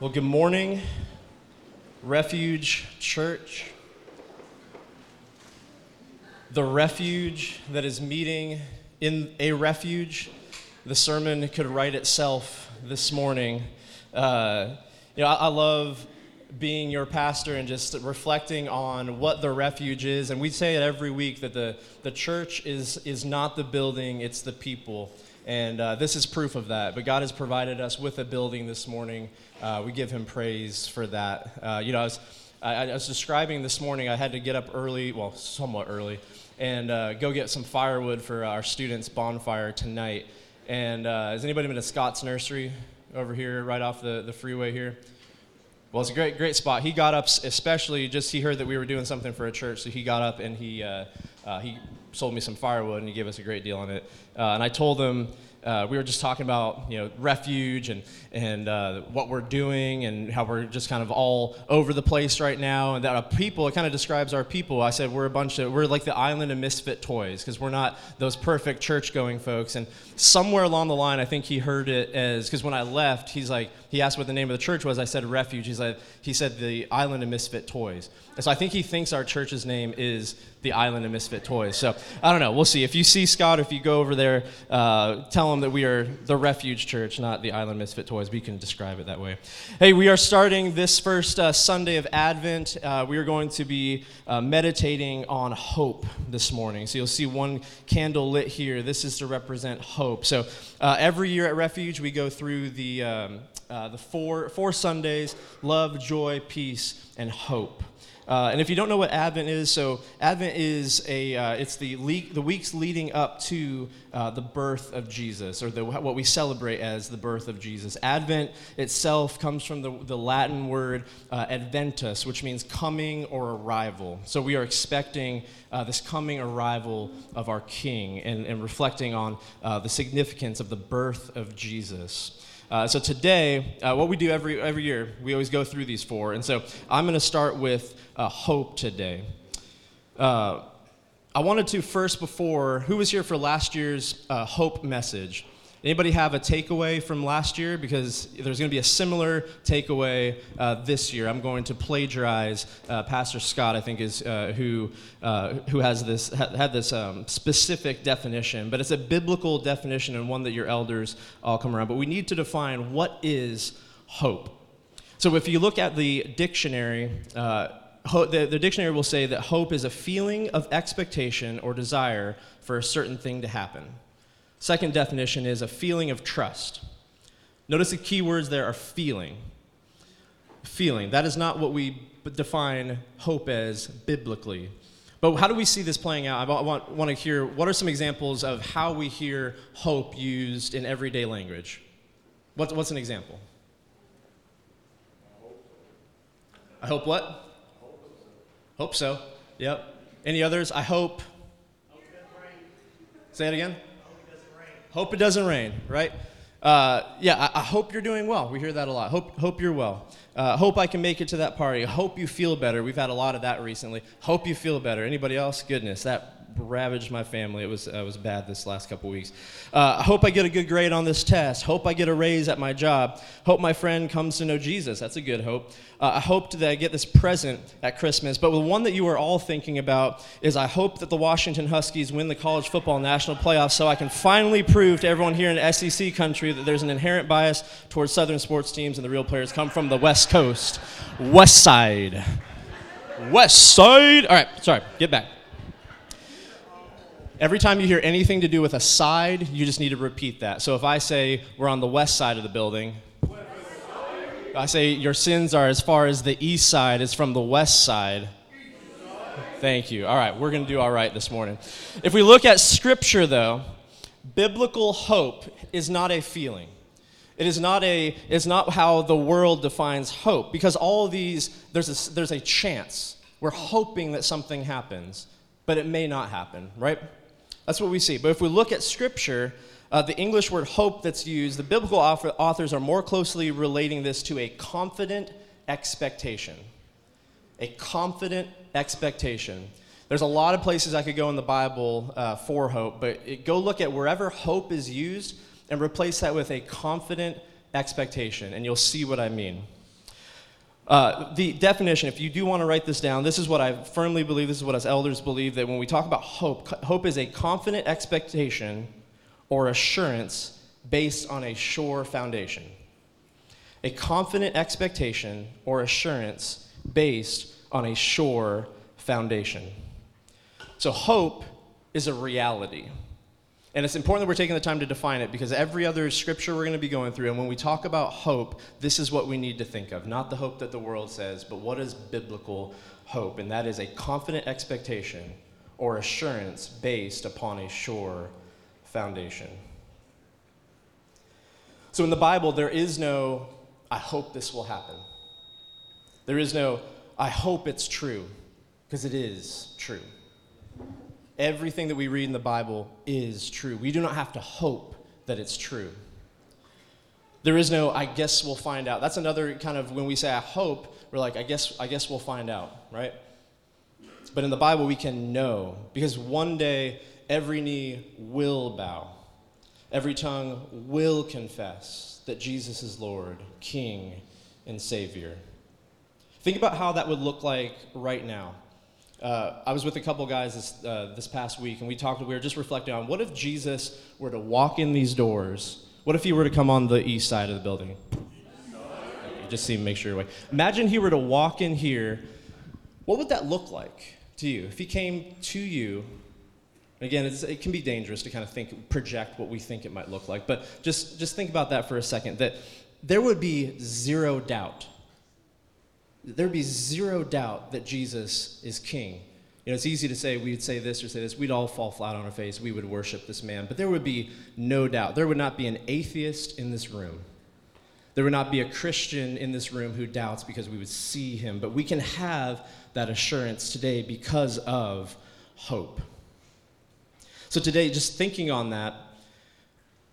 Well, good morning, Refuge Church. The refuge that is meeting in a refuge. The sermon could write itself this morning. Uh, you know, I, I love being your pastor and just reflecting on what the refuge is. And we say it every week that the, the church is, is not the building, it's the people. And uh, this is proof of that. But God has provided us with a building this morning. Uh, we give Him praise for that. Uh, you know, I was, I, I, was describing this morning, I had to get up early, well, somewhat early, and uh, go get some firewood for our students' bonfire tonight. And uh, has anybody been to Scott's Nursery over here, right off the, the freeway here? Well, it's a great, great spot. He got up, especially just he heard that we were doing something for a church, so he got up and he uh, uh, he sold me some firewood and he gave us a great deal on it. Uh, and I told him uh, we were just talking about you know refuge and and uh, what we're doing and how we're just kind of all over the place right now. And that our people it kind of describes our people. I said we're a bunch of we're like the island of misfit toys because we're not those perfect church going folks. And somewhere along the line i think he heard it as because when i left he's like he asked what the name of the church was i said refuge he's like he said the island of misfit toys and so i think he thinks our church's name is the island of misfit toys so i don't know we'll see if you see scott if you go over there uh, tell him that we are the refuge church not the island of misfit toys we can describe it that way. Hey, we are starting this first uh, Sunday of Advent. Uh, we are going to be uh, meditating on hope this morning. So you'll see one candle lit here. This is to represent hope. So uh, every year at Refuge, we go through the, um, uh, the four, four Sundays love, joy, peace, and hope. Uh, and if you don't know what Advent is, so Advent is a uh, it's the le- the weeks leading up to uh, the birth of Jesus, or the, what we celebrate as the birth of Jesus. Advent itself comes from the, the Latin word uh, adventus, which means coming or arrival. So we are expecting uh, this coming arrival of our King, and, and reflecting on uh, the significance of the birth of Jesus. Uh, so today, uh, what we do every, every year, we always go through these four. And so I'm going to start with uh, hope today. Uh, I wanted to first, before, who was here for last year's uh, hope message? Anybody have a takeaway from last year? Because there's going to be a similar takeaway uh, this year. I'm going to plagiarize uh, Pastor Scott, I think, is uh, who uh, who has this ha- had this um, specific definition, but it's a biblical definition and one that your elders all come around. But we need to define what is hope. So if you look at the dictionary. Uh, the, the dictionary will say that hope is a feeling of expectation or desire for a certain thing to happen. Second definition is a feeling of trust. Notice the key words there are feeling. Feeling. That is not what we define hope as biblically. But how do we see this playing out? I want, want to hear what are some examples of how we hear hope used in everyday language? What's, what's an example? I hope what? Hope so. Yep. Any others? I hope. Say it again. Hope it doesn't rain, right? Uh, yeah, I, I, hope you're doing well. We hear that a lot. Hope, hope you're well. Uh, hope I can make it to that party. Hope you feel better. We've had a lot of that recently. Hope you feel better. Anybody else? Goodness, that ravaged my family. It was, uh, was bad this last couple weeks. Uh, I hope I get a good grade on this test. Hope I get a raise at my job. Hope my friend comes to know Jesus. That's a good hope. Uh, I hope that I get this present at Christmas. But the one that you are all thinking about is I hope that the Washington Huskies win the college football national playoffs so I can finally prove to everyone here in SEC country that there's an inherent bias towards Southern sports teams and the real players come from the West Coast. West Side. West Side. All right, sorry, get back. Every time you hear anything to do with a side, you just need to repeat that. So if I say we're on the west side of the building, I say your sins are as far as the east side is from the west side. Thank you. All right, we're going to do all right this morning. If we look at scripture though, biblical hope is not a feeling. It is not a it's not how the world defines hope because all these there's a, there's a chance. We're hoping that something happens, but it may not happen, right? That's what we see. But if we look at Scripture, uh, the English word hope that's used, the biblical authors are more closely relating this to a confident expectation. A confident expectation. There's a lot of places I could go in the Bible uh, for hope, but it, go look at wherever hope is used and replace that with a confident expectation, and you'll see what I mean. Uh, the definition, if you do want to write this down, this is what I firmly believe, this is what us elders believe that when we talk about hope, hope is a confident expectation or assurance based on a sure foundation. A confident expectation or assurance based on a sure foundation. So, hope is a reality. And it's important that we're taking the time to define it because every other scripture we're going to be going through, and when we talk about hope, this is what we need to think of. Not the hope that the world says, but what is biblical hope? And that is a confident expectation or assurance based upon a sure foundation. So in the Bible, there is no, I hope this will happen. There is no, I hope it's true, because it is true. Everything that we read in the Bible is true. We do not have to hope that it's true. There is no, I guess we'll find out. That's another kind of when we say I hope, we're like, I guess, I guess we'll find out, right? But in the Bible, we can know because one day every knee will bow, every tongue will confess that Jesus is Lord, King, and Savior. Think about how that would look like right now. Uh, I was with a couple guys this, uh, this past week, and we talked. We were just reflecting on what if Jesus were to walk in these doors? What if he were to come on the east side of the building? Just see, make sure. your Way. Imagine he were to walk in here. What would that look like to you if he came to you? Again, it can be dangerous to kind of think, project what we think it might look like, but just just think about that for a second. That there would be zero doubt there'd be zero doubt that Jesus is king. You know, it's easy to say we'd say this or say this. We'd all fall flat on our face. We would worship this man. But there would be no doubt. There would not be an atheist in this room. There would not be a Christian in this room who doubts because we would see him. But we can have that assurance today because of hope. So, today, just thinking on that,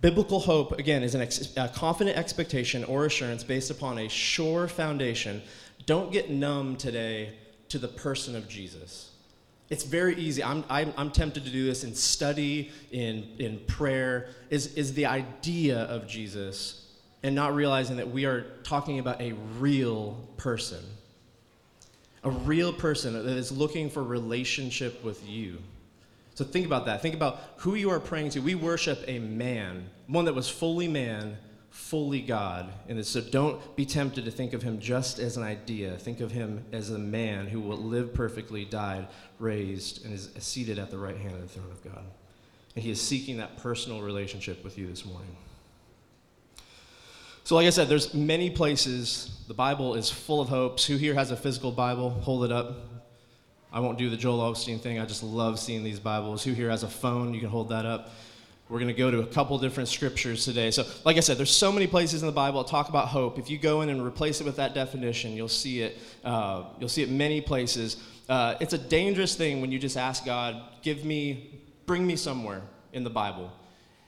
biblical hope, again, is ex- a confident expectation or assurance based upon a sure foundation don't get numb today to the person of Jesus. It's very easy. I'm, I'm, I'm, tempted to do this in study, in, in prayer, is, is the idea of Jesus and not realizing that we are talking about a real person. A real person that is looking for relationship with you. So think about that. Think about who you are praying to. We worship a man, one that was fully man fully God. And so don't be tempted to think of him just as an idea. Think of him as a man who will live perfectly, died, raised, and is seated at the right hand of the throne of God. And he is seeking that personal relationship with you this morning. So, like I said, there's many places. The Bible is full of hopes. Who here has a physical Bible? Hold it up. I won't do the Joel Osteen thing. I just love seeing these Bibles. Who here has a phone? You can hold that up. We're going to go to a couple different scriptures today. So, like I said, there's so many places in the Bible that talk about hope. If you go in and replace it with that definition, you'll see it. Uh, you'll see it many places. Uh, it's a dangerous thing when you just ask God, "Give me, bring me somewhere in the Bible,"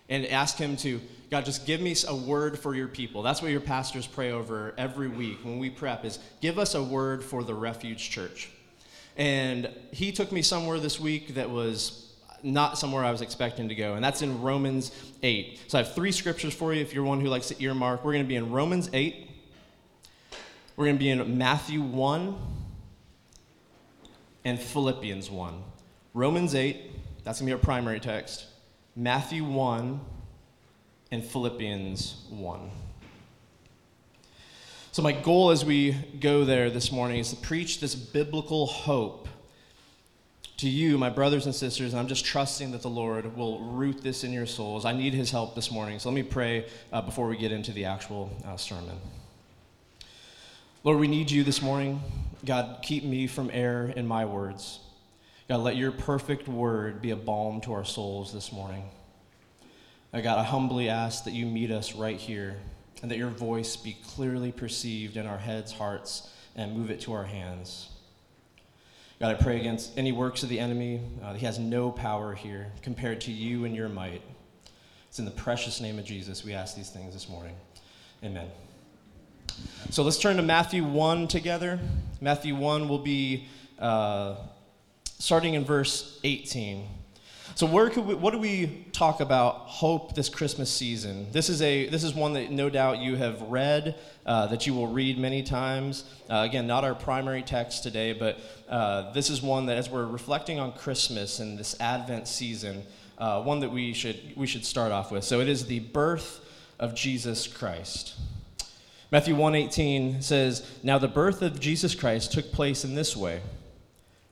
and ask Him to, God, just give me a word for your people. That's what your pastors pray over every week when we prep. Is give us a word for the Refuge Church. And he took me somewhere this week that was not somewhere I was expecting to go, and that's in Romans 8. So I have three scriptures for you if you're one who likes to earmark. We're going to be in Romans 8, we're going to be in Matthew 1, and Philippians 1. Romans 8, that's going to be our primary text. Matthew 1, and Philippians 1. So, my goal as we go there this morning is to preach this biblical hope to you, my brothers and sisters, and I'm just trusting that the Lord will root this in your souls. I need his help this morning. So let me pray uh, before we get into the actual uh, sermon. Lord, we need you this morning. God, keep me from error in my words. God, let your perfect word be a balm to our souls this morning. Uh, God, I humbly ask that you meet us right here and that your voice be clearly perceived in our heads, hearts, and move it to our hands. God, I pray against any works of the enemy. Uh, he has no power here compared to you and your might. It's in the precious name of Jesus we ask these things this morning. Amen. So let's turn to Matthew 1 together. Matthew 1 will be uh, starting in verse 18. So where could we, what do we talk about hope this Christmas season? This is a this is one that no doubt you have read, uh, that you will read many times. Uh, again, not our primary text today, but uh, this is one that as we're reflecting on Christmas and this Advent season, uh, one that we should we should start off with. So it is the birth of Jesus Christ. Matthew 1:18 says, "Now the birth of Jesus Christ took place in this way."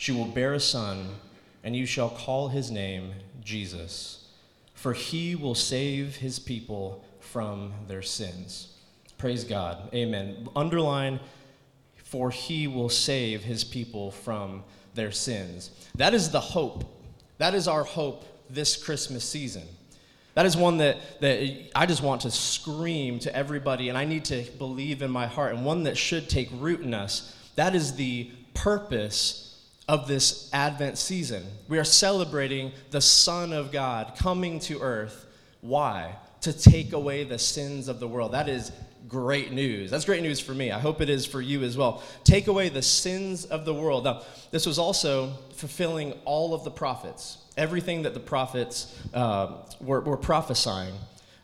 She will bear a son, and you shall call his name Jesus, for he will save his people from their sins. Praise God. Amen. Underline, for he will save his people from their sins. That is the hope. That is our hope this Christmas season. That is one that, that I just want to scream to everybody, and I need to believe in my heart, and one that should take root in us. That is the purpose of this Advent season. We are celebrating the Son of God coming to earth. Why? To take away the sins of the world. That is great news. That's great news for me. I hope it is for you as well. Take away the sins of the world. Now, this was also fulfilling all of the prophets, everything that the prophets uh, were, were, prophesying.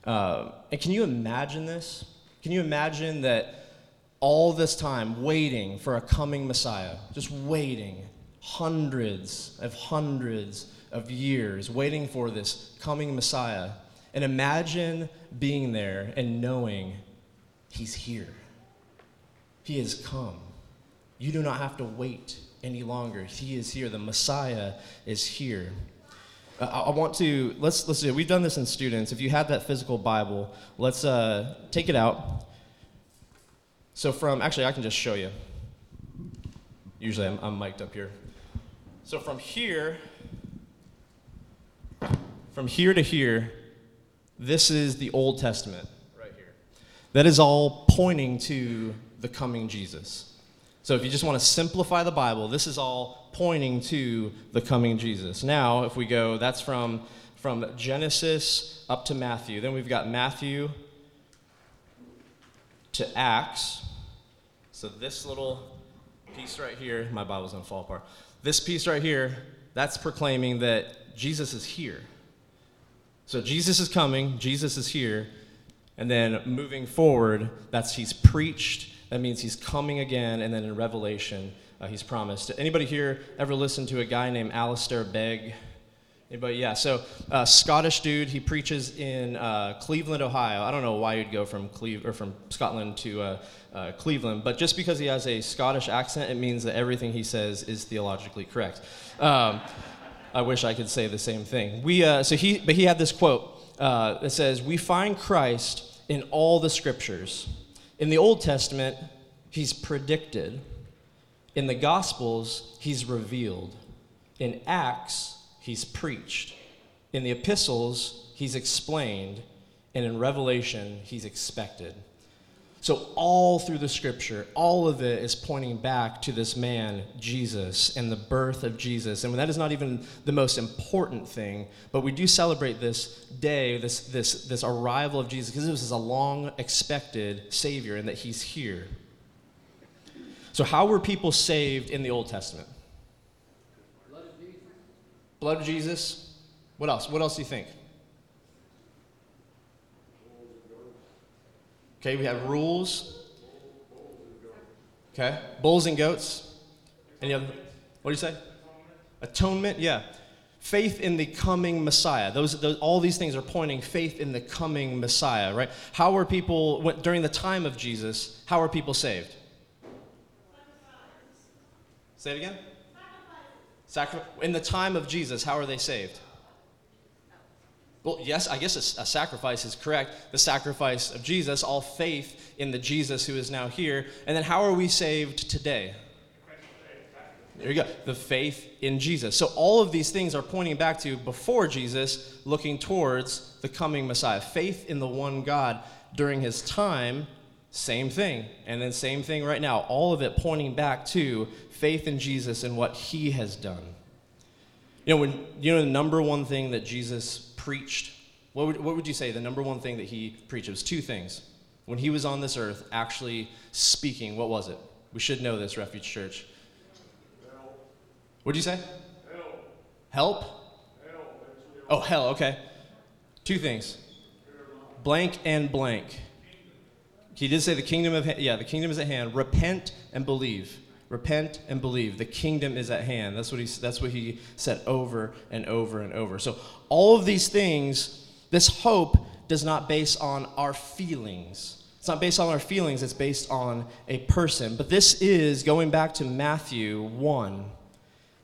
Uh, and can you imagine this? Can you imagine that all this time waiting for a coming Messiah, just waiting, hundreds of hundreds of years waiting for this coming Messiah. And imagine being there and knowing he's here. He has come. You do not have to wait any longer. He is here. The Messiah is here. Uh, I want to let's let's do. We've done this in students. If you have that physical Bible, let's uh, take it out. So from actually, I can just show you. Usually, I'm, I'm mic'd up here. So from here, from here to here, this is the Old Testament right here. That is all pointing to the coming Jesus. So if you just want to simplify the Bible, this is all pointing to the coming Jesus. Now, if we go, that's from, from Genesis up to Matthew. Then we've got Matthew to Acts. So this little piece right here, my Bible's going to fall apart. This piece right here, that's proclaiming that Jesus is here. So Jesus is coming, Jesus is here, and then moving forward, that's he's preached. That means he's coming again, and then in Revelation, uh, he's promised. Anybody here ever listen to a guy named Alistair Begg? Anybody? Yeah. So, uh, Scottish dude. He preaches in uh, Cleveland, Ohio. I don't know why you'd go from Cleve or from Scotland to uh, uh, Cleveland, but just because he has a Scottish accent, it means that everything he says is theologically correct. Um, I wish I could say the same thing. We. Uh, so he, but he had this quote uh, that says, "We find Christ in all the scriptures. In the Old Testament, he's predicted. In the Gospels, he's revealed. In Acts." He's preached. In the epistles, he's explained. And in Revelation, he's expected. So, all through the scripture, all of it is pointing back to this man, Jesus, and the birth of Jesus. And that is not even the most important thing, but we do celebrate this day, this, this, this arrival of Jesus, because this is a long expected Savior and that he's here. So, how were people saved in the Old Testament? Blood of Jesus. What else? What else do you think? Okay, we have rules. Okay, bulls and goats. Any other? What do you say? Atonement. Yeah. Faith in the coming Messiah. Those, those, all these things are pointing faith in the coming Messiah, right? How were people during the time of Jesus? How were people saved? Say it again. Sacri- in the time of Jesus, how are they saved? Well, yes, I guess a, a, sacrifice is correct. The sacrifice of Jesus, all faith in the Jesus who is now here. And then how are we saved today? There you go. The faith in Jesus. So all of these things are pointing back to before Jesus, looking towards the coming Messiah. Faith in the one God during his time, same thing. And then same thing right now. All of it pointing back to faith in Jesus and what he has done. You know, when you know the number one thing that Jesus preached, what would, what would you say the number one thing that he preached? It was two things. When he was on this earth, actually speaking, what was it? We should know this, Refuge Church. What did you say? Help. Help? Oh, hell, okay. Two things. Blank and blank. He did say the kingdom of yeah, the kingdom is at hand. Repent and believe. Repent and believe. The kingdom is at hand. That's what he that's what he said over and over and over. So all of these things, this hope does not base on our feelings. It's not based on our feelings, it's based on a person. But this is going back to Matthew 1.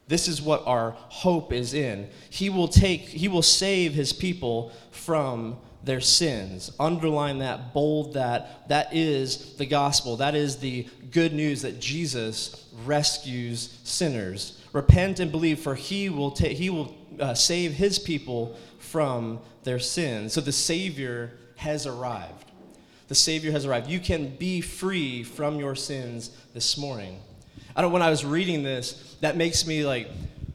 This is what our hope is in. He will take he will save his people from their sins. Underline that, bold that. That is the gospel. That is the good news that Jesus rescues sinners. Repent and believe, for he will, ta- he will uh, save his people from their sins. So the Savior has arrived. The Savior has arrived. You can be free from your sins this morning. I don't, when I was reading this, that makes me like,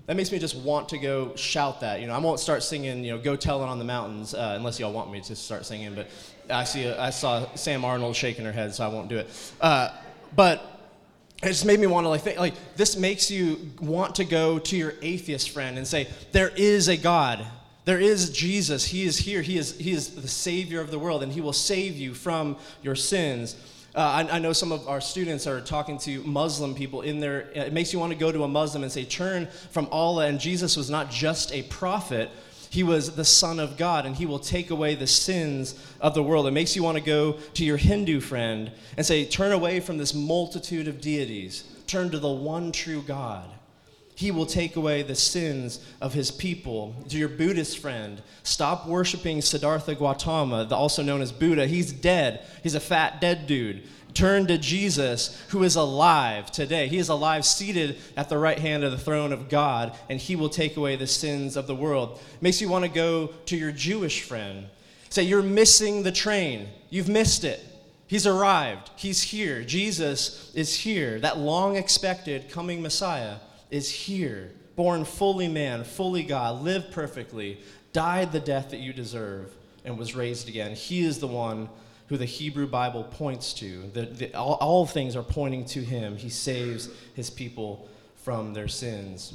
that makes me just want to go shout that. You know, I won't start singing, you know, "Go Tell It on the Mountains" uh, unless y'all want me to start singing. But I see, a, I saw Sam Arnold shaking her head, so I won't do it. Uh, but it just made me want to like think, like this makes you want to go to your atheist friend and say, "There is a God. There is Jesus. He is here. He is He is the Savior of the world, and He will save you from your sins." Uh, I, I, know some of our students are talking to Muslim people in there. It makes you want to go to a Muslim and say, turn from Allah. And Jesus was not just a prophet, he was the Son of God, and he will take away the sins of the world. It makes you want to go to your Hindu friend and say, turn away from this multitude of deities, turn to the one true God. He will take away the sins of his people. To your Buddhist friend, stop worshiping Siddhartha Gautama, also known as Buddha. He's dead. He's a fat, dead dude. Turn to Jesus, who is alive today. He is alive, seated at the right hand of the throne of God, and he will take away the sins of the world. makes you want to go to your Jewish friend. Say, You're missing the train. You've missed it. He's arrived. He's here. Jesus is here. That long expected coming Messiah is here, born fully man, fully God, lived perfectly, died the death that you deserve, and was raised again. He is the one who the Hebrew Bible points to. The, the, all, all things are pointing to him. He saves his people from their sins.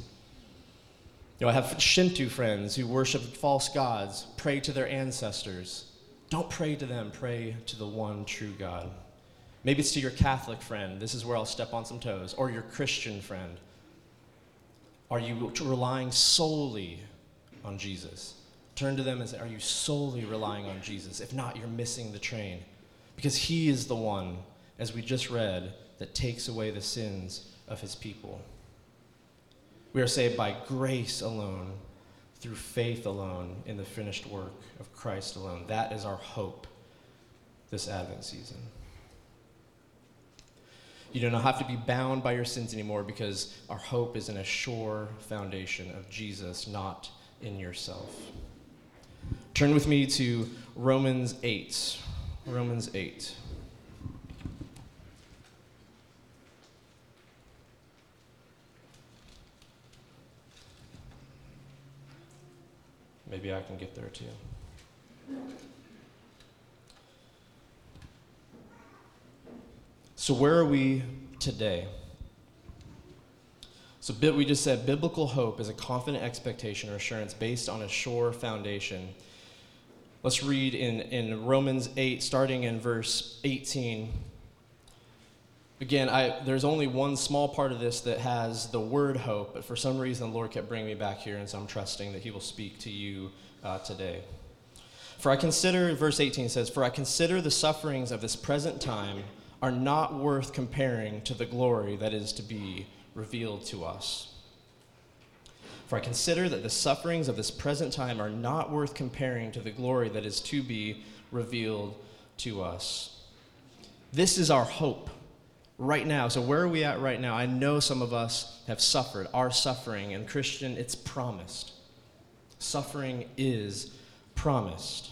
You know, I have Shinto friends who worship false gods, pray to their ancestors. Don't pray to them, pray to the one true God. Maybe it's to your Catholic friend. This is where I'll step on some toes. Or your Christian friend. Are you relying solely on Jesus? Turn to them and say, Are you solely relying on Jesus? If not, you're missing the train. Because he is the one, as we just read, that takes away the sins of his people. We are saved by grace alone, through faith alone, in the finished work of Christ alone. That is our hope this Advent season. You do not have to be bound by your sins anymore because our hope is in a sure foundation of Jesus, not in yourself. Turn with me to Romans 8. Romans 8. Maybe I can get there too. So, where are we today? So, we just said biblical hope is a confident expectation or assurance based on a sure foundation. Let's read in, in Romans 8, starting in verse 18. Again, I, there's only one small part of this that has the word hope, but for some reason the Lord kept bringing me back here, and so I'm trusting that He will speak to you uh, today. For I consider, verse 18 says, For I consider the sufferings of this present time are not worth comparing to the glory that is to be revealed to us. For I consider that the sufferings of this present time are not worth comparing to the glory that is to be revealed to us. This is our hope. right now. So, where are we at right now? I know some of us have suffered, are suffering, and Christian, it's promised. Suffering is promised.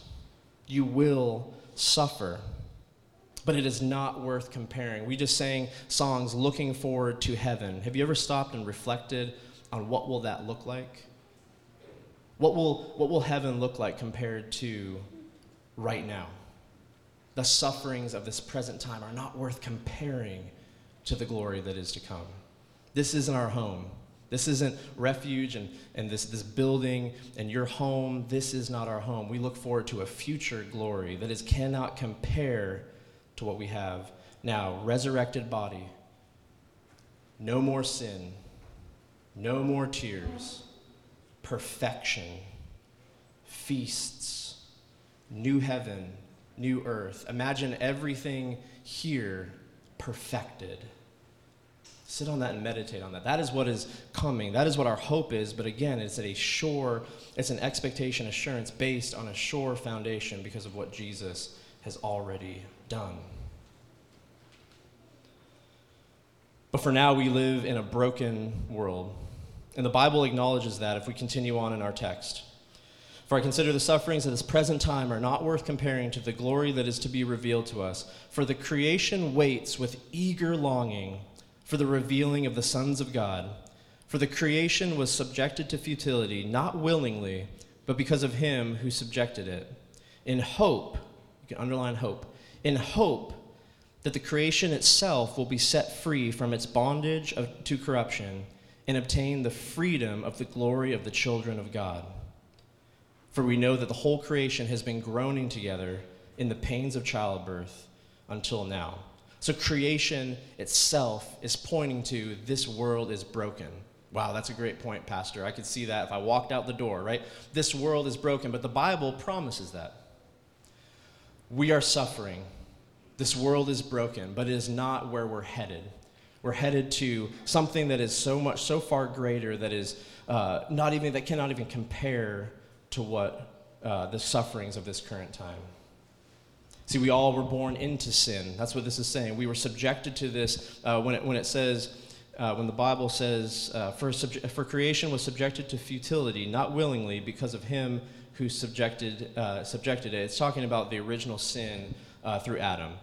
You will suffer, but it is not worth comparing. We just sang songs looking forward to heaven. Have you ever stopped and reflected on what will that look like? What will, what will heaven look like compared to right now? The sufferings of this present time are not worth comparing to the glory that is to come. This isn't our home. This isn't refuge and, and this, this building and your home. This is not our home. We look forward to a future glory that is cannot compare to what we have now. Resurrected body, no more sin, no more tears, perfection, feasts, new heaven, new earth. Imagine everything here perfected. Sit on that and meditate on that. That is what is coming. That is what our hope is. But again, it's a sure, it's an expectation assurance based on a sure foundation because of what Jesus has already done. But for now, we live in a broken world. And the Bible acknowledges that if we continue on in our text. For I consider the sufferings of this present time are not worth comparing to the glory that is to be revealed to us. For the creation waits with eager longing for the revealing of the sons of God. For the creation was subjected to futility, not willingly, but because of him who subjected it. In hope, you can underline hope, in hope that the creation itself will be set free from its bondage of, to corruption and obtain the freedom of the glory of the children of God. For we know that the whole creation has been groaning together in the pains of childbirth until now. So creation itself is pointing to this world is broken. Wow, that's a great point, Pastor. I could see that if I walked out the door, right? This world is broken, but the Bible promises that. We are suffering. This world is broken, but it is not where we're headed. We're headed to something that is so much, so far greater that is uh, not even, that cannot even compare to what uh, the sufferings of this current time. See, we all were born into sin. That's what this is saying. We were subjected to this uh, when, it, when it says, uh, when the Bible says, uh, for, subje- for creation was subjected to futility, not willingly, because of him who subjected, uh, subjected it. It's talking about the original sin uh, through Adam.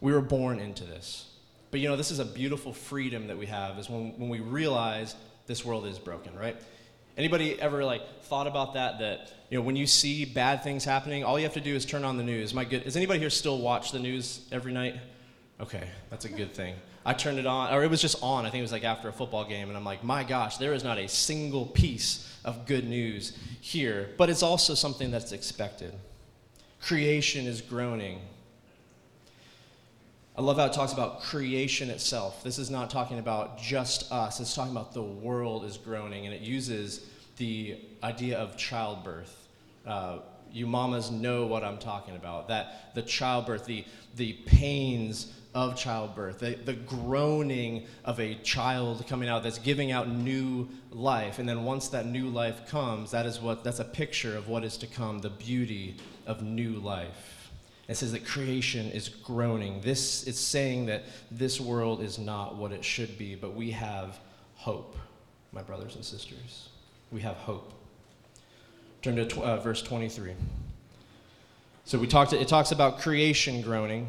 We were born into this. But you know, this is a beautiful freedom that we have, is when, when we realize this world is broken, right? Anybody ever like thought about that? That you know, when you see bad things happening, all you have to do is turn on the news. My good, does anybody here still watch the news every night? Okay, that's a good thing. I turned it on, or it was just on. I think it was like after a football game, and I'm like, my gosh, there is not a single piece of good news here. But it's also something that's expected. Creation is groaning. I love how it talks about creation itself. This is not talking about just us, it's talking about the world is groaning, and it uses the idea of childbirth. Uh, you mamas know what I'm talking about. That the childbirth, the, the pains of childbirth, the, the groaning of a child coming out that's giving out new life. And then once that new life comes, that is what that's a picture of what is to come, the beauty of new life. It says that creation is groaning. This is saying that this world is not what it should be, but we have hope, my brothers and sisters. We have hope. Turn to tw- uh, verse 23. So we talked. It talks about creation groaning.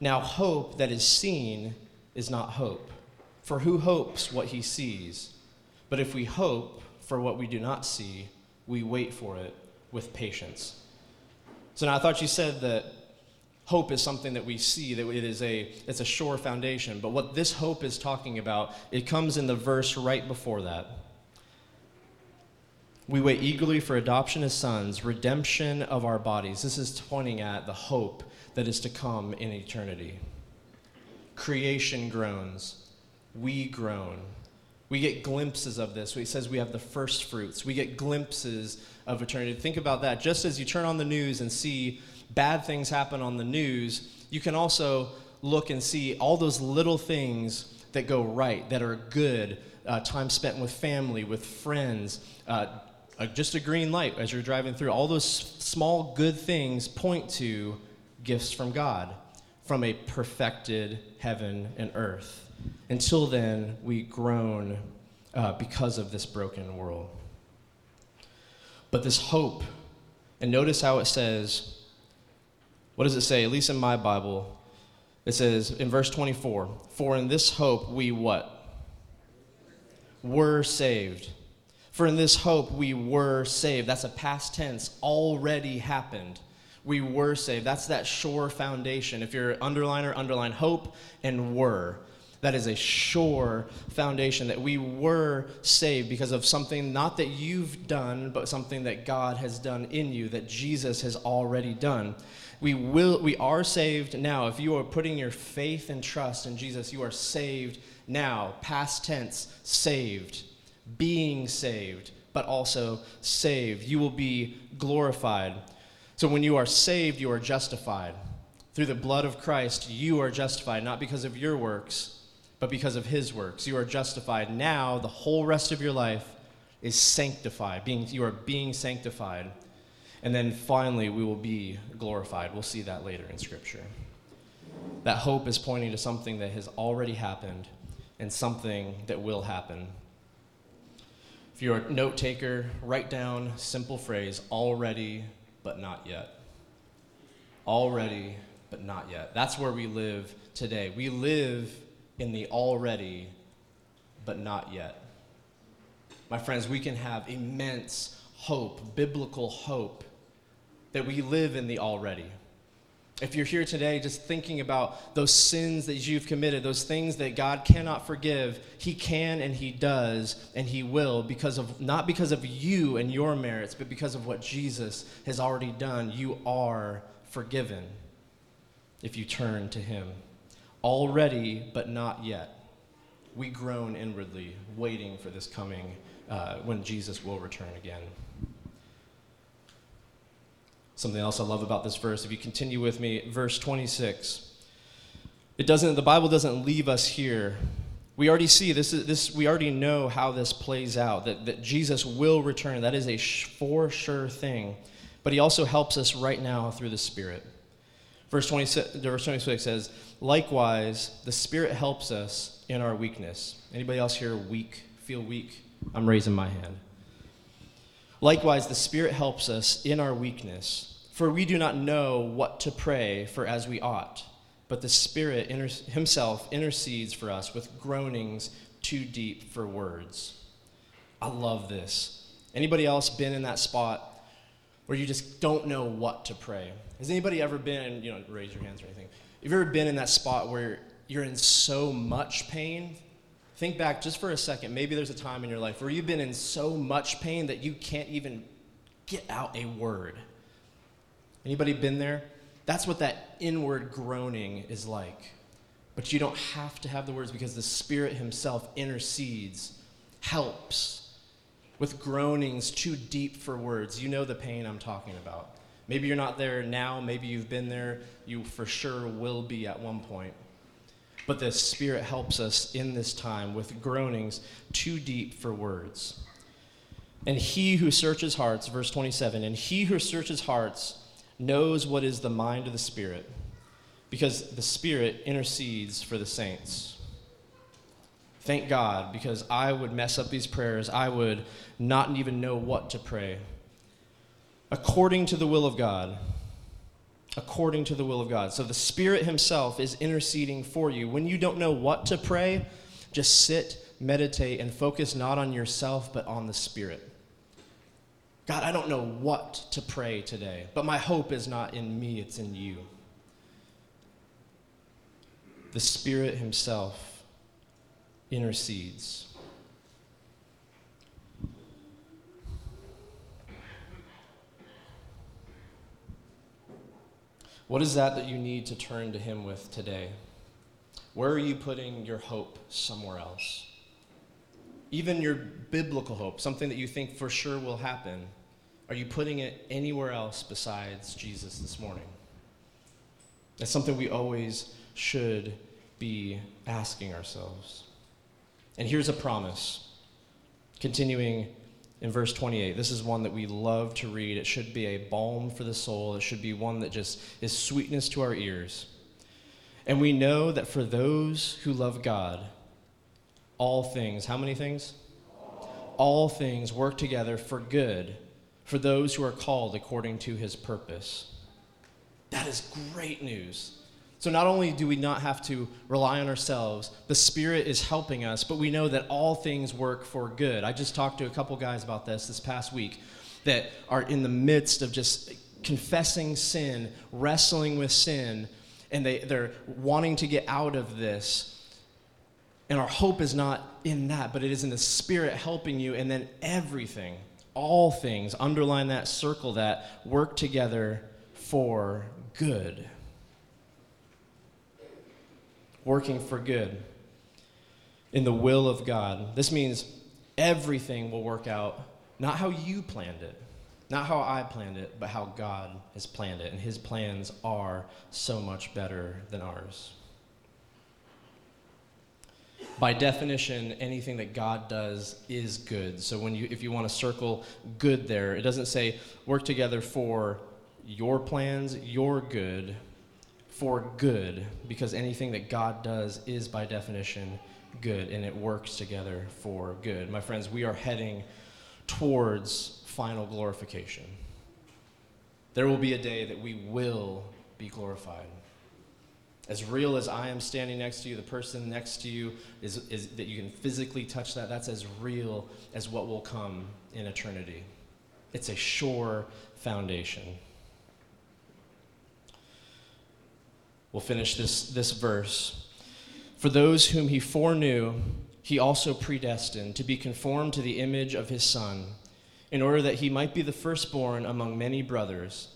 Now, hope that is seen is not hope. For who hopes what he sees? But if we hope for what we do not see, we wait for it with patience. So now I thought you said that hope is something that we see that it is a it's a sure foundation but what this hope is talking about it comes in the verse right before that we wait eagerly for adoption as sons redemption of our bodies this is pointing at the hope that is to come in eternity. Creation groans, we groan. We get glimpses of this. He says we have the first fruits. We get glimpses of eternity. Think about that. Just as you turn on the news and see bad things happen on the news, you can also look and see all those little things that go right, that are good, uh, time spent with family, with friends, uh, uh, just a green light as you're driving through. All those small good things point to gifts from God, from a perfected heaven and earth. Until then, we groan uh, because of this broken world. But this hope, and notice how it says, what does it say? At least in my Bible, it says in verse 24, For in this hope we what? Were saved. For in this hope we were saved. That's a past tense, already happened. We were saved. That's that sure foundation. If you're underliner, underline hope and were. That is a sure foundation that we were saved because of something not that you've done, but something that God has done in you, that Jesus has already done. We, will, we are saved now. If you are putting your faith and trust in Jesus, you are saved now. Past tense, saved. Being saved, but also saved. You will be glorified. So when you are saved, you are justified. Through the blood of Christ, you are justified, not because of your works but because of his works. You are justified. Now, the whole rest of your life is sanctified. Being, you are being sanctified. And then finally, we will be glorified. We'll see that later in Scripture. That hope is pointing to something that has already happened and something that will happen. If you're a note taker, write down simple phrase already, but not yet. Already, but not yet. That's where we live today. We live in the already, but not yet. My friends, we can have immense hope, biblical hope, that we live in the already. If you're here today just thinking about those sins that you've committed, those things that God cannot forgive, He can and He does and He will because of not because of you and your merits, but because of what Jesus has already done. You are forgiven if you turn to Him already, but not yet. We groan inwardly, waiting for this coming uh, when Jesus will return again. Something else I love about this verse, if you continue with me, verse 26. It doesn't, the Bible doesn't leave us here. We already see this, is, this we already know how this plays out, that, that Jesus will return. That is a for sure thing. But he also helps us right now through the Spirit. Verse 26, verse 26 says, Likewise, the Spirit helps us in our weakness. Anybody else here weak? Feel weak? I'm raising my hand. Likewise, the Spirit helps us in our weakness, for we do not know what to pray for as we ought, but the Spirit inter- Himself intercedes for us with groanings too deep for words. I love this. Anybody else been in that spot where you just don't know what to pray? Has anybody ever been, you know, raise your hands or anything? Have you ever been in that spot where you're in so much pain? Think back just for a second. Maybe there's a time in your life where you've been in so much pain that you can't even get out a word. Anybody been there? That's what that inward groaning is like. But you don't have to have the words because the Spirit Himself intercedes, helps with groanings too deep for words. You know the pain I'm talking about. Maybe you're not there now, maybe you've been there, you for sure will be at one point. But the Spirit helps us in this time with groanings too deep for words. And he who searches hearts, verse 27, and he who searches hearts knows what is the mind of the Spirit, because the Spirit intercedes for the saints. Thank God, because I would mess up these prayers. I would not even know what to pray according to the will of God. According to the will of God. So the Spirit Himself is interceding for you. When you don't know what to pray, just sit, meditate, and focus not on yourself, but on the Spirit. God, I don't know what to pray today, but my hope is not in me, it's in you. The Spirit Himself intercedes. What is that that you need to turn to Him with today? Where are you putting your hope somewhere else? Even your biblical hope, something that you think for sure will happen, are you putting it anywhere else besides Jesus this morning? That's something we always should be asking ourselves. And here's a promise. Continuing in verse 28, this is one that we love to read. It should be a balm for the soul, it should be one that just is sweetness to our ears. And we know that for those who love God, all things, how many things? All things work together for good for those who are called according to his purpose. That is great news. So, not only do we not have to rely on ourselves, the Spirit is helping us, but we know that all things work for good. I just talked to a couple guys about this this past week that are in the midst of just confessing sin, wrestling with sin, and they, they're wanting to get out of this. And our hope is not in that, but it is in the Spirit helping you, and then everything, all things, underline that, circle that, work together for good. Working for good in the will of God. This means everything will work out, not how you planned it, not how I planned it, but how God has planned it. And his plans are so much better than ours. By definition, anything that God does is good. So when you if you want to circle good there, it doesn't say work together for your plans, your good, for good, because anything that God does is by definition good and it works together for good. My friends, we are heading towards final glorification. There will be a day that we will be glorified. As real as I am standing next to you, the person next to you is, is that you can physically touch that, that's as real as what will come in eternity. It's a sure foundation. We'll finish this, this verse. For those whom he foreknew, he also predestined to be conformed to the image of his Son, in order that he might be the firstborn among many brothers.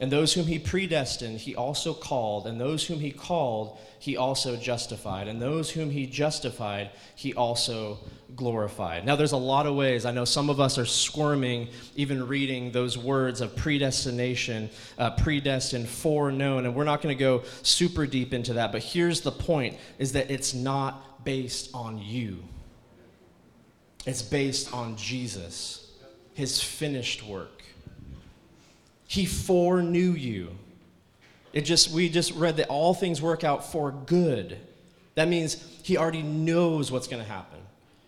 And those whom he predestined, he also called. And those whom he called, he also justified. And those whom he justified, he also glorified. Now, there's a lot of ways. I know some of us are squirming even reading those words of predestination, uh, predestined, foreknown. And we're not going to go super deep into that. But here's the point is that it's not based on you, it's based on Jesus, his finished work. He foreknew you. It just we just read that all things work out for good. That means he already knows what's going to happen.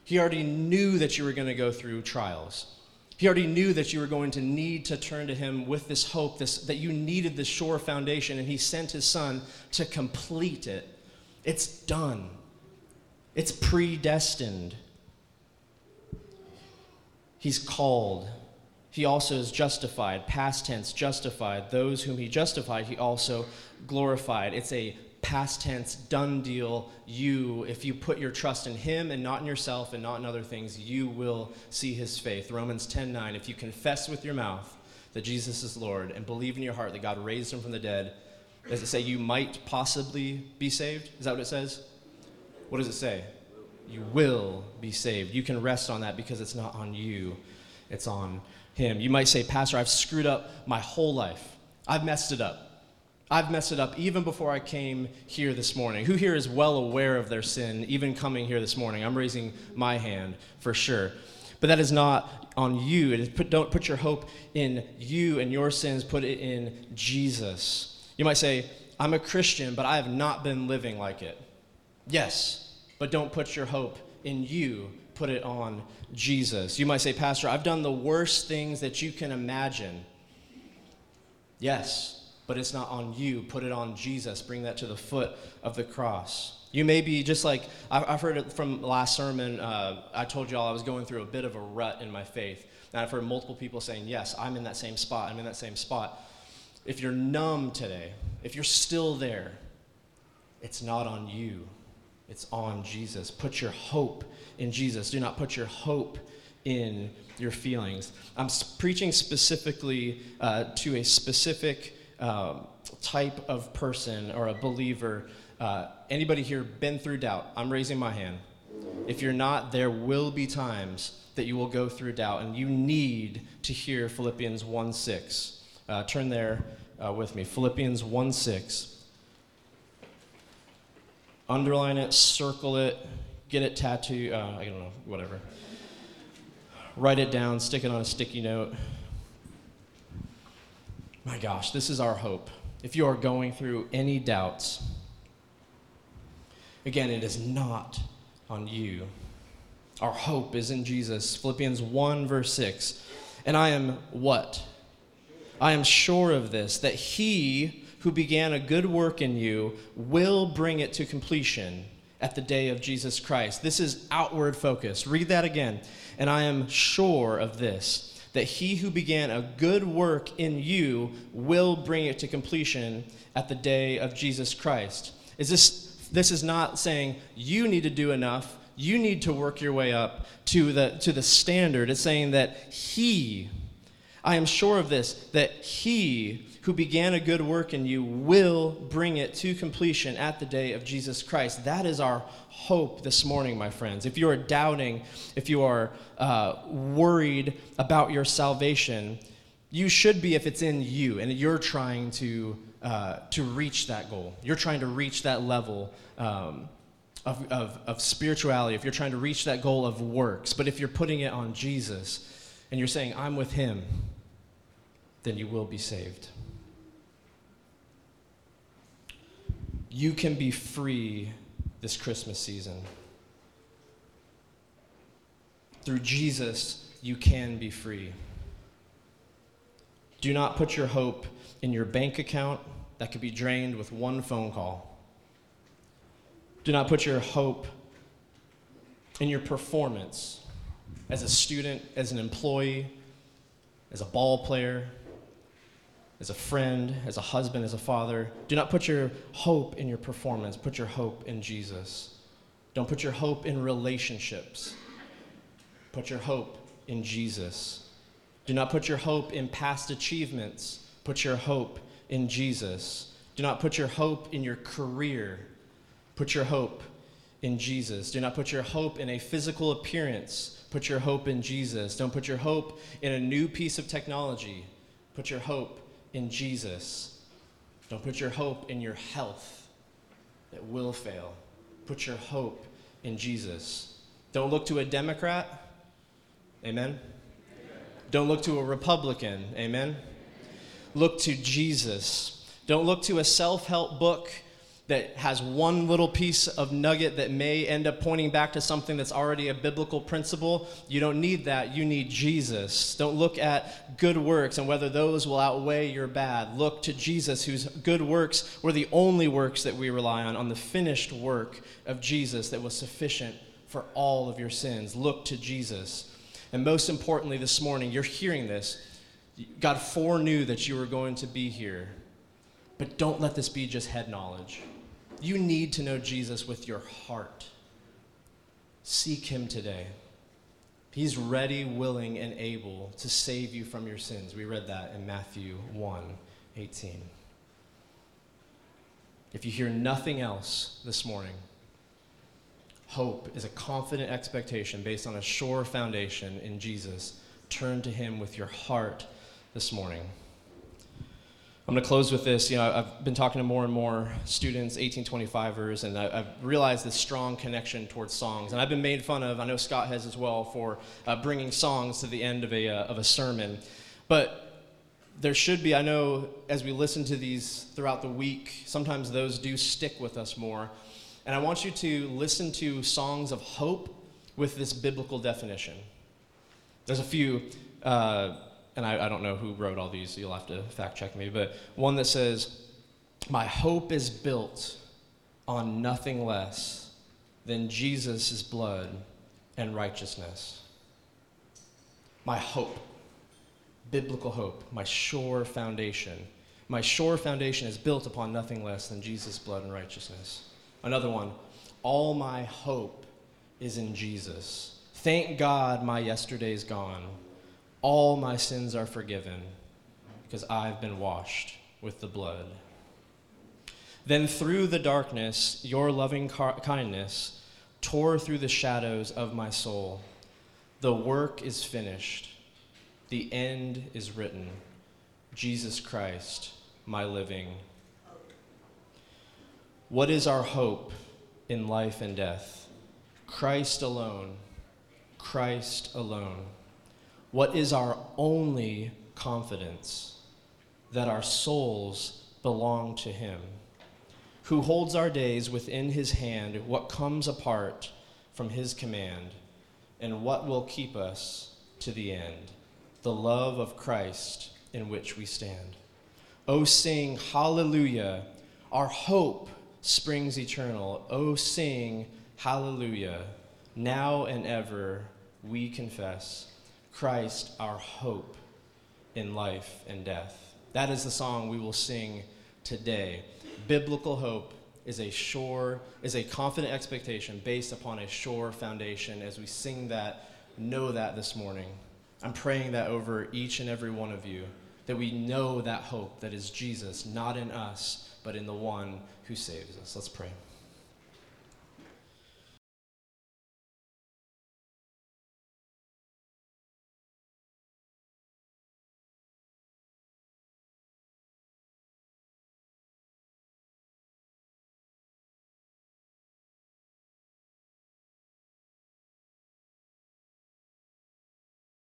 He already knew that you were going to go through trials. He already knew that you were going to need to turn to him with this hope, this, that you needed this sure foundation, and he sent his son to complete it. It's done, it's predestined. He's called, he also is justified, past tense, justified. Those whom he justified, he also glorified. It's a past tense, done deal. You, if you put your trust in him and not in yourself and not in other things, you will see his faith. Romans 10 9. If you confess with your mouth that Jesus is Lord and believe in your heart that God raised him from the dead, does it say you might possibly be saved? Is that what it says? What does it say? You will be saved. You can rest on that because it's not on you, it's on him. You might say, Pastor, I've screwed up my whole life. I've messed it up. I've messed it up even before I came here this morning. Who here is well aware of their sin, even coming here this morning? I'm raising my hand for sure. But that is not on you. It is put, don't put your hope in you and your sins, put it in Jesus. You might say, I'm a Christian, but I have not been living like it. Yes, but don't put your hope in you put it on Jesus. You might say, Pastor, I've done the worst things that you can imagine. Yes, but it's not on you. Put it on Jesus. Bring that to the foot of the cross. You may be just like, I've heard it from last sermon. Uh, I told y'all I was going through a bit of a rut in my faith. And I've heard multiple people saying, Yes, I'm in that same spot. I'm in that same spot. If you're numb today, if you're still there, it's not on you. It's on Jesus. Put your hope in Jesus. Do not put your hope in your feelings. I'm preaching specifically uh, to a specific um, type of person or a believer, uh, anybody here been through doubt? I'm raising my hand. If you're not, there will be times that you will go through doubt, and you need to hear Philippians 1 6. Uh, turn there uh, with me. Philippians 1 6. Underline it, circle it, get it tattooed. Uh, I don't know, whatever. Write it down, stick it on a sticky note. My gosh, this is our hope. If you are going through any doubts, again, it is not on you. Our hope is in Jesus. Philippians 1, verse 6. And I am what? I am sure of this, that he who began a good work in you will bring it to completion at the day of Jesus Christ. This is outward focus. Read that again. And I am sure of this that he who began a good work in you will bring it to completion at the day of Jesus Christ. Is this this is not saying you need to do enough, you need to work your way up to the to the standard. It's saying that he I am sure of this that he who began a good work in you will bring it to completion at the day of Jesus Christ. That is our hope this morning, my friends. If you are doubting, if you are uh, worried about your salvation, you should be if it's in you and you're trying to, uh, to reach that goal. You're trying to reach that level. Um, of, of, of spirituality, if you're trying to reach that goal of works, but if you're putting it on Jesus and you're saying, I'm with him, then you will be saved. You can be free this Christmas season. Through Jesus, you can be free. Do not put your hope in your bank account that could be drained with one phone call. Do not put your hope in your performance as a student, as an employee, as a ball player, as a friend, as a husband, as a father. Do not put your hope in your performance, put your hope in Jesus. Don't put your hope in relationships, put your hope in Jesus. Do not put your hope in past achievements, put your hope in Jesus. Do not put your hope in your career, put your hope in Jesus. Do not put your hope in a physical appearance. Put your hope in Jesus. Don't put your hope in a new piece of technology. Put your hope in Jesus. Don't put your hope in your health that will fail. Put your hope in Jesus. Don't look to a Democrat. Amen. Don't look to a Republican. Amen. Look to Jesus. Don't look to a self help book that has one little piece of nugget that may end up pointing back to something that's already a biblical principle. You don't need that. You need Jesus. Don't look at good works and whether those will outweigh your bad. Look to Jesus, whose good works were the only works that we rely on, on the finished work of Jesus that was sufficient for all of your sins. Look to Jesus. And most importantly, this morning, you're hearing this. God foreknew that you were going to be here. But don't let this be just head knowledge. You need to know Jesus with your heart. Seek him today. He's ready, willing, and able to save you from your sins. We read that in Matthew 1 18. If you hear nothing else this morning, hope is a confident expectation based on a sure foundation in Jesus. Turn to him with your heart this morning. I'm going to close with this. You know, I've been talking to more and more students, 1825ers, and I, have realized this strong connection towards songs. And I've been made fun of, I know Scott has as well, for uh, bringing songs to the end of a, uh, of a sermon. But there should be, I know, as we listen to these throughout the week, sometimes those do stick with us more. And I want you to listen to songs of hope with this biblical definition. There's a few. Uh, and I, I don't know who wrote all these, you'll have to fact check me, but one that says, My hope is built on nothing less than Jesus' blood and righteousness. My hope, biblical hope, my sure foundation. My sure foundation is built upon nothing less than Jesus' blood and righteousness. Another one, all my hope is in Jesus. Thank God my yesterday's gone all my sins are forgiven because I've been washed with the blood. Then through the darkness, your loving kindness tore through the shadows of my soul. The work is finished, the end is written. Jesus Christ, my living. What is our hope in life and death? Christ alone, Christ alone. What is our only confidence? That our souls belong to Him, who holds our days within His hand, what comes apart from His command, and what will keep us to the end the love of Christ in which we stand. Oh, sing hallelujah! Our hope springs eternal. Oh, sing hallelujah! Now and ever we confess Christ our hope in life and death. That is the song we will sing today. Biblical hope is a sure, is a confident expectation based upon a sure foundation. As we sing that, know that this morning. I'm praying that over each and every one of you, that we know that hope that is Jesus, not in us, but in the one who saves us. Let's pray.